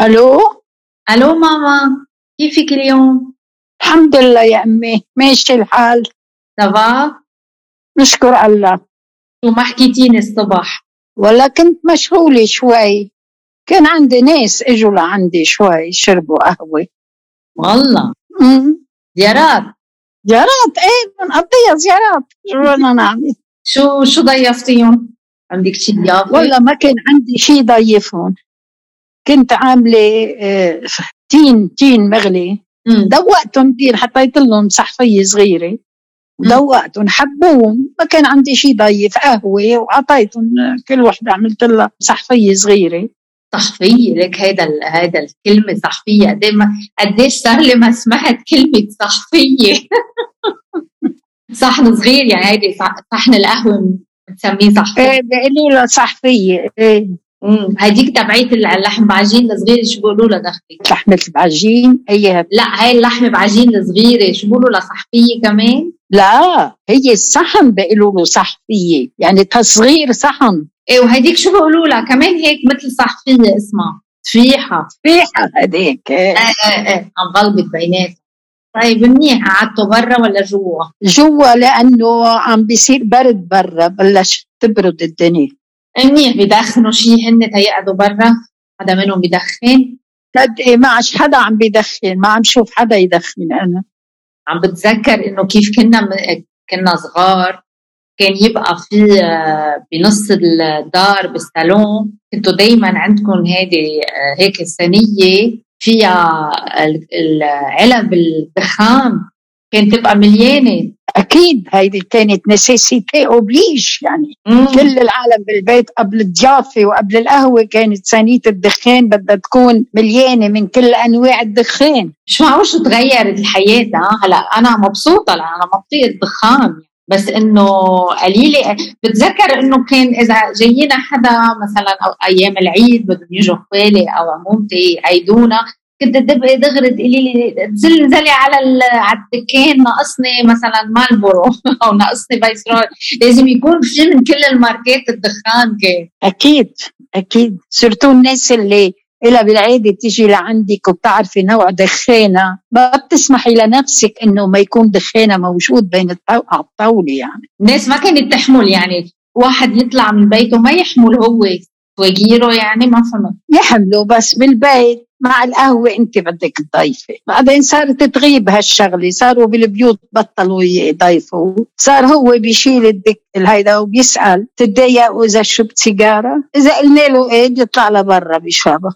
ألو ألو ماما كيفك اليوم؟ الحمد لله يا أمي ماشي الحال سافا؟ نشكر الله شو ما حكيتيني الصبح؟ ولا كنت مشغولة شوي كان عندي ناس إجوا لعندي شوي شربوا قهوة والله. زيارات زيارات إيه بنقضيها زيارات شو بدنا نعمل شو شو ضيفتيهم؟ عندك شي ضيافة؟ والله ما كان عندي شيء ضيفهم كنت عاملة آه، تين تين مغلي. دوقتهم تين حطيت لهم صحفية صغيرة. دوقتهم حبوهم. ما كان عندي شيء ضيف قهوة وعطيتهم كل وحدة عملت لها صحفية صغيرة. صحفية؟ لك هيدا ال- هيدا الكلمة صحفية. قد ما قديش لي ما سمعت كلمة صحفية. صحن صغير يعني هيدي صح- صحن القهوة بنسميه صحفية. إيه بيقولوا لها صحفية إيه. هيديك تبعيت اللحم بعجين الصغيرة شو بيقولوا لها دخلي؟ لحمة العجين هي لا هاي اللحمة بعجين الصغيرة شو بيقولوا لها صحفية كمان؟ لا هي الصحن بيقولوا له صحفية يعني تصغير صحن إيه وهيديك شو بيقولوا لها كمان هيك مثل صحفية اسمها تفيحة ريحة هذيك إيه. إيه إيه عم غلبت بيناتهم طيب منيح قعدتوا برا ولا جوا؟ جوا لأنه عم بيصير برد برا بلش تبرد الدنيا منيح بدخنوا شي هن تيقعدوا برا حدا منهم بدخن قد إيه ما عادش حدا عم بيدخن ما عم شوف حدا يدخن أنا. عم بتذكر إنه كيف كنا م- كنا صغار كان يبقى في آه، بنص الدار بالصالون كنتوا دايما عندكم هيدي آه، هيك الصينيه فيها العلب الدخان كانت تبقى مليانة. أكيد هيدي كانت نسيسيتي أوبليج يعني مم. كل العالم بالبيت قبل الضيافة وقبل القهوة كانت صينية الدخان بدها تكون مليانة من كل أنواع الدخان. مش معقول شو تغيرت الحياة ها؟ هلا أنا مبسوطة لأن أنا ما بطيق الدخان بس إنه قليلة. بتذكر إنه كان إذا جايينا حدا مثلا أو أيام العيد بدهم يجوا خوالي أو عمومتي يعيدونا كنت تبقي دغري تقولي لي زلزلي على على الدكان ناقصني مثلا مالبورو أو ناقصني Viceroy لازم يكون في من كل الماركات الدخان كان أكيد أكيد. surtout الناس اللي إلها بالعادة تيجي لعندك وبتعرفي نوع دخانة ما بتسمحي لنفسك إنه ما يكون دخانة موجود بين الطو... على الطاولة يعني. الناس ما كانت تحمل يعني. واحد يطلع من بيته ما يحمل هو وجيره يعني ما فهمت. يحملوا بس بالبيت. مع القهوة أنت بدك تضيفي. بعدين صارت تغيب هالشغلة. صاروا بالبيوت بطلوا يضيفوا. صار هو بيشيل الدك الهيدا وبيسأل تتضايقوا إذا شربت سيجارة؟ إذا قلنا له إيه بيطلع لبرا بيشربها.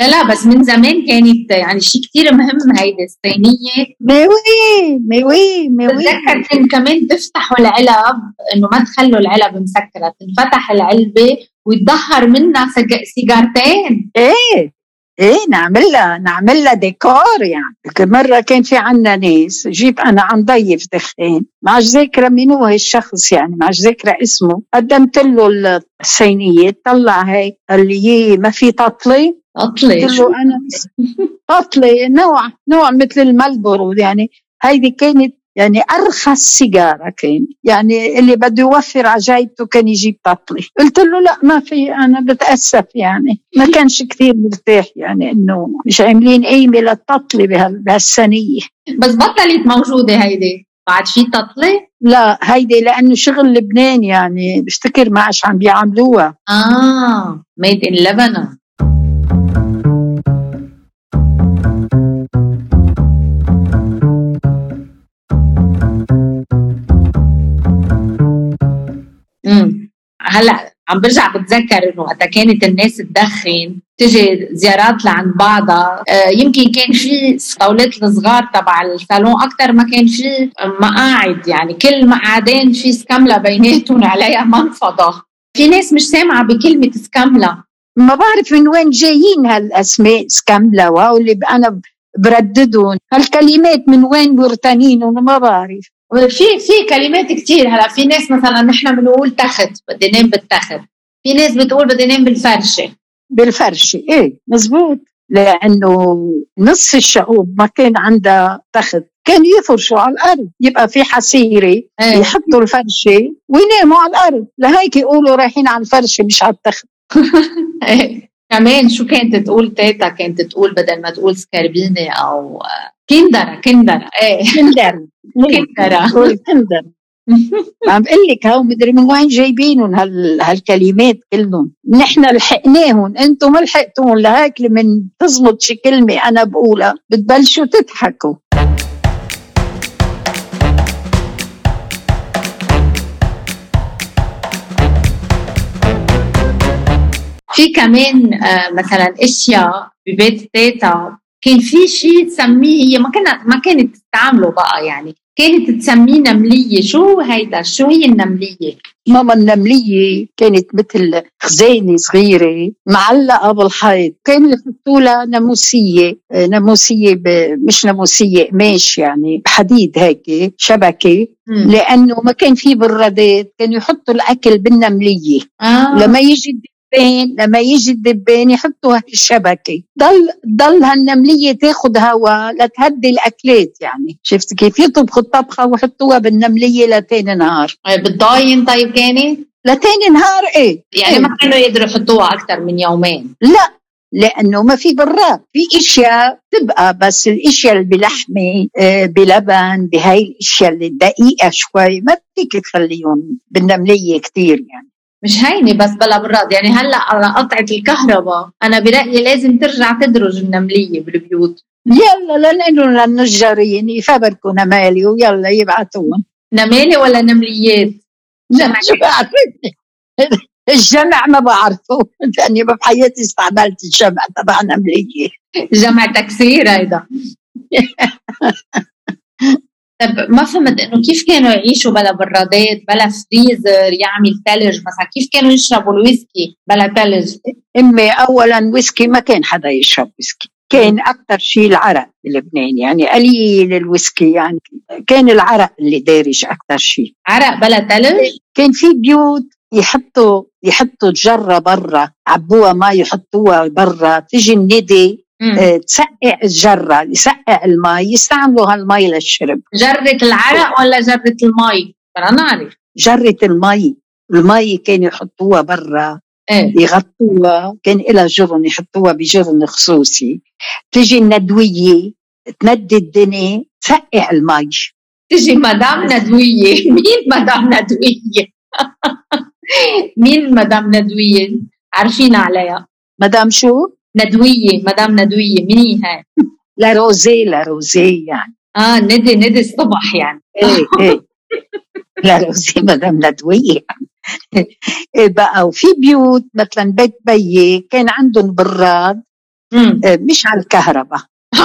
لا لا بس من زمان كانت يعني شيء كتير مهم هيدي الصينية. ميوي ميوي ميوي بتذكر كان كمان تفتحوا العلب إنه ما تخلوا العلب مسكرة. تنفتح العلبة ويتدهر منها سيجارتين. إيه. إيه نعمل لها نعمل لها ديكور يعني. مرة كان في عنا ناس جيت أنا عم ضيف دخان. ما عادش ذاكرة مين هو هالشخص يعني ما عادش ذاكرة اسمه. قدمت له الصينية طلع هيك قال لي "يي، ما في تطلي قلت له أنا تطلي نوع نوع مثل الملبورو يعني. هيدي كانت يعني ارخص سيجاره كان. يعني اللي بده يوفر على جايبته كان يجيب تطلي. قلت له لا ما في أنا بتأسف يعني. ما كانش كثير مرتاح يعني إنه مش عاملين قيمة للتطلي بهال- بهالسنية. بس بطلت موجودة هيدي. بعد في تطلي؟ لا هيدي لأنه شغل لبنان يعني. بفتكر ما عم بيعملوها. آه ميد ان لبنان هلا عم برجع بتذكر انه وقتها كانت الناس تدخن تجي زيارات لعند بعضها. آه يمكن كان في طاولات الصغار تبع الصالون أكثر ما كان في مقاعد يعني كل مقعدين في سكمله بيناتهم عليها منفضة. في ناس مش سامعة بكلمة سكمله ما بعرف من وين جايين هالأسماء سكاملا وهول اللي أنا برددهم. هالكلمات من وين مرتنين ما بعرف. في في كلمات كتير. هلا في ناس مثلا نحن بنقول تخت بدي نام بالتخت في ناس بتقول بدي نام بالفرشة. بالفرشة. إيه مزبوط. لأنه نصف الشعوب ما كان عندها تخت كان يفرشوا على الأرض. يبقى في حسيره إيه. يحطوا الفرشة ويناموا على الأرض. لهيك يقولوا رايحين على الفرشة مش على التخت إيه. كمان شو كانت تقول تيتا؟ كانت تقول بدل ما تقول سكربيني أو كندرة كندرة. إيه. كندرة. كندرة. كندرة. عم بقول لك هو مدري من وين جايبينهم هالكلمات كلهم. نحن لحقناهم أنتم ما لحقتوهم لهيك لمن تزبط شي كلمة أنا بقولها بتبلشوا تضحكوا. في كمان آه، مثلا أشياء ببيت تيتا كان في شيء تسميه هي ما كنا ما كانت تستعمله بقى يعني. كانت تسميه نملية. شو هيدا؟ شو هي النملية؟ ماما النملية كانت مثل خزانة صغيرة معلقة بالحيط. كانوا يحطوا لها ناموسية ب... مش ناموسية قماش يعني بحديد هيك شبكة. مم. لأنه ما كان في برادات كانوا يحطوا الأكل بالنملية. آه. لما يجي الدبان لما يجي الدبان يحطوها في الشبكة. ضل ضل هالنملية تاخذ هواء لتهدي الأكلات يعني. شفت كيف يطبخوا الطبخة ويحطوها بالنملية لتاني نهار. إيه، بالضاين طيب كانت؟ لتاني نهار إيه. يعني إيه. ما كانوا يقدروا يحطوها أكثر من يومين. لا لأنه ما في براد في أشياء تبقى بس الأشياء اللي بلحمة آه، بلبن بهاي الأشياء اللي دقيقة شوي ما فيك تخليهم بالنملية كثير يعني. مش هينه بس بلا براد. يعني هلأ على قطعة الكهرباء أنا برأيي لازم ترجع تدرج النملية بالبيوت. يلا لأنه للنجارين يفبركوا نمالي ويلا يبعثوهم نمالي ولا نمليات؟ جمع الجمع ما بعرفه. لأني بحياتي استعملت الجمع تبع نملية. جمع تكسير هيدا. طب ما فهمت إنه كيف كانوا يعيشوا بلا برادات بلا فريزر يعمل ثلج مثلا؟ كيف كانوا يشربوا الويسكي بلا ثلج امي اولا ويسكي ما كان حدا يشرب ويسكي. كان أكثر شيء العرق بلبنان يعني قليل الويسكي يعني كان العرق اللي دارج أكثر شيء. عرق بلا ثلج كان في بيوت يحطوا يحطوا جره برا عبوها ما يحطوها برا تجي الندي تسقع الجرة يسقع المي يستعملوا هالمي للشرب. جرة العرق ولا جرة المي بدنا نعرف جرة المي المي كانوا يحطوها برا إيه؟ يغطوها كان لها جرن يحطوها بجرن خصوصي. تجي الندوية تندي الدنيا تسقع المي تجي مدام ندوية. مين مدام ندوية؟ مين مدام ندوية؟ عارفين عليها. مدام شو؟ ندوية مدام ندوية مين هي لا روزي لا روزي يعني. آه ندي ندي الصبح يعني. إيه إيه. لا روزي مدام ندوية. إيه بقى وفي بيوت مثلا بيت بيي كان عندهم براد إيه مش على الكهرباء.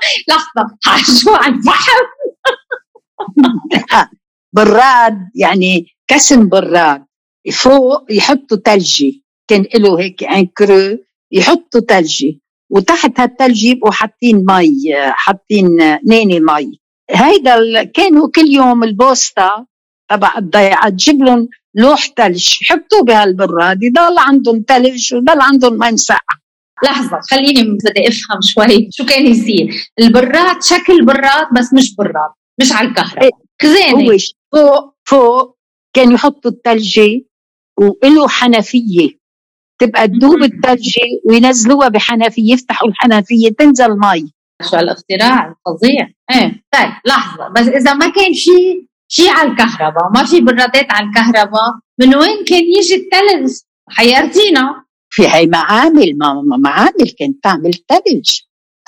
لحظة شو على الفحم براد يعني كسم براد فوق يحطوا ثلجي كان له هيك en creux يحطوا ثلجي وتحت هالثلج يبقوا حاطين مي حاطين ناني مي. هيدا كانوا كل يوم البوسطة تبع الضيعة تجيب لهم لوح ثلج يحطوه بهالبراد يضل عندهم ثلج ويضل عندهم مي مسقعة لحظة خليني بدي أفهم شوي شو كان يصير. البراد شكل براد بس مش براد مش على الكهرباء. إيه. خزانة. فوق فوق كانوا يحطوا الثلجة وله حنفية. تبقى تذوب الثلجة وينزلوها بحنفية يفتحوا الحنفية تنزل مي. شو هالاختراع الفظيع إيه طيب لحظة. بس إذا ما كان في شيء على الكهرباء ما في برادات على الكهرباء من وين كان يجي الثلج حيرتينا. في هي معامل ما معامل كانت تعمل ثلج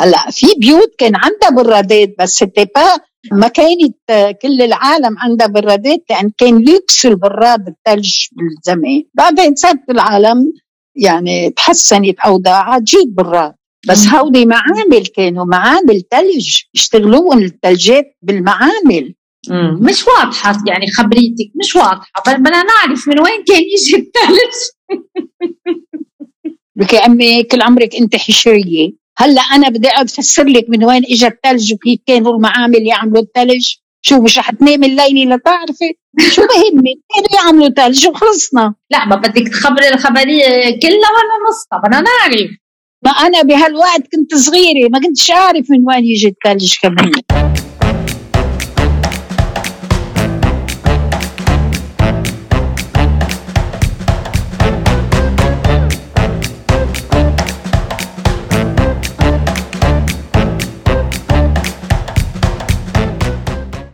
هلأ في بيوت كان عندها برادات بس با ما كانت كل العالم عندها برادات لأن كان لوكس البراد الثلج بالزمان بعدين صارت العالم يعني تحسنت اوضاعها تجيب براد بس هودي معامل كانوا معامل ثلج يشتغلون الثلجات بالمعامل. مم. مش واضحة يعني خبريتك مش واضحة. بل بدنا نعرف من وين كان يجي الثلج لك أمي كل عمرك أنت حشرية. هلأ أنا بدي أفسر لك من وين إجا الثلج وكيف كانوا المعامل يعملوا الثلج شو مش رح تنامي الليلة لتعرفي شو بهمك كانوا يعملوا ثلج وخلصنا لا ما بدك تخبري الخبرية كلها ولا نصها بدنا نعرف. ما أنا بهالوقت كنت صغيرة ما كنتش أعرف من وين يجي الثلج كمان.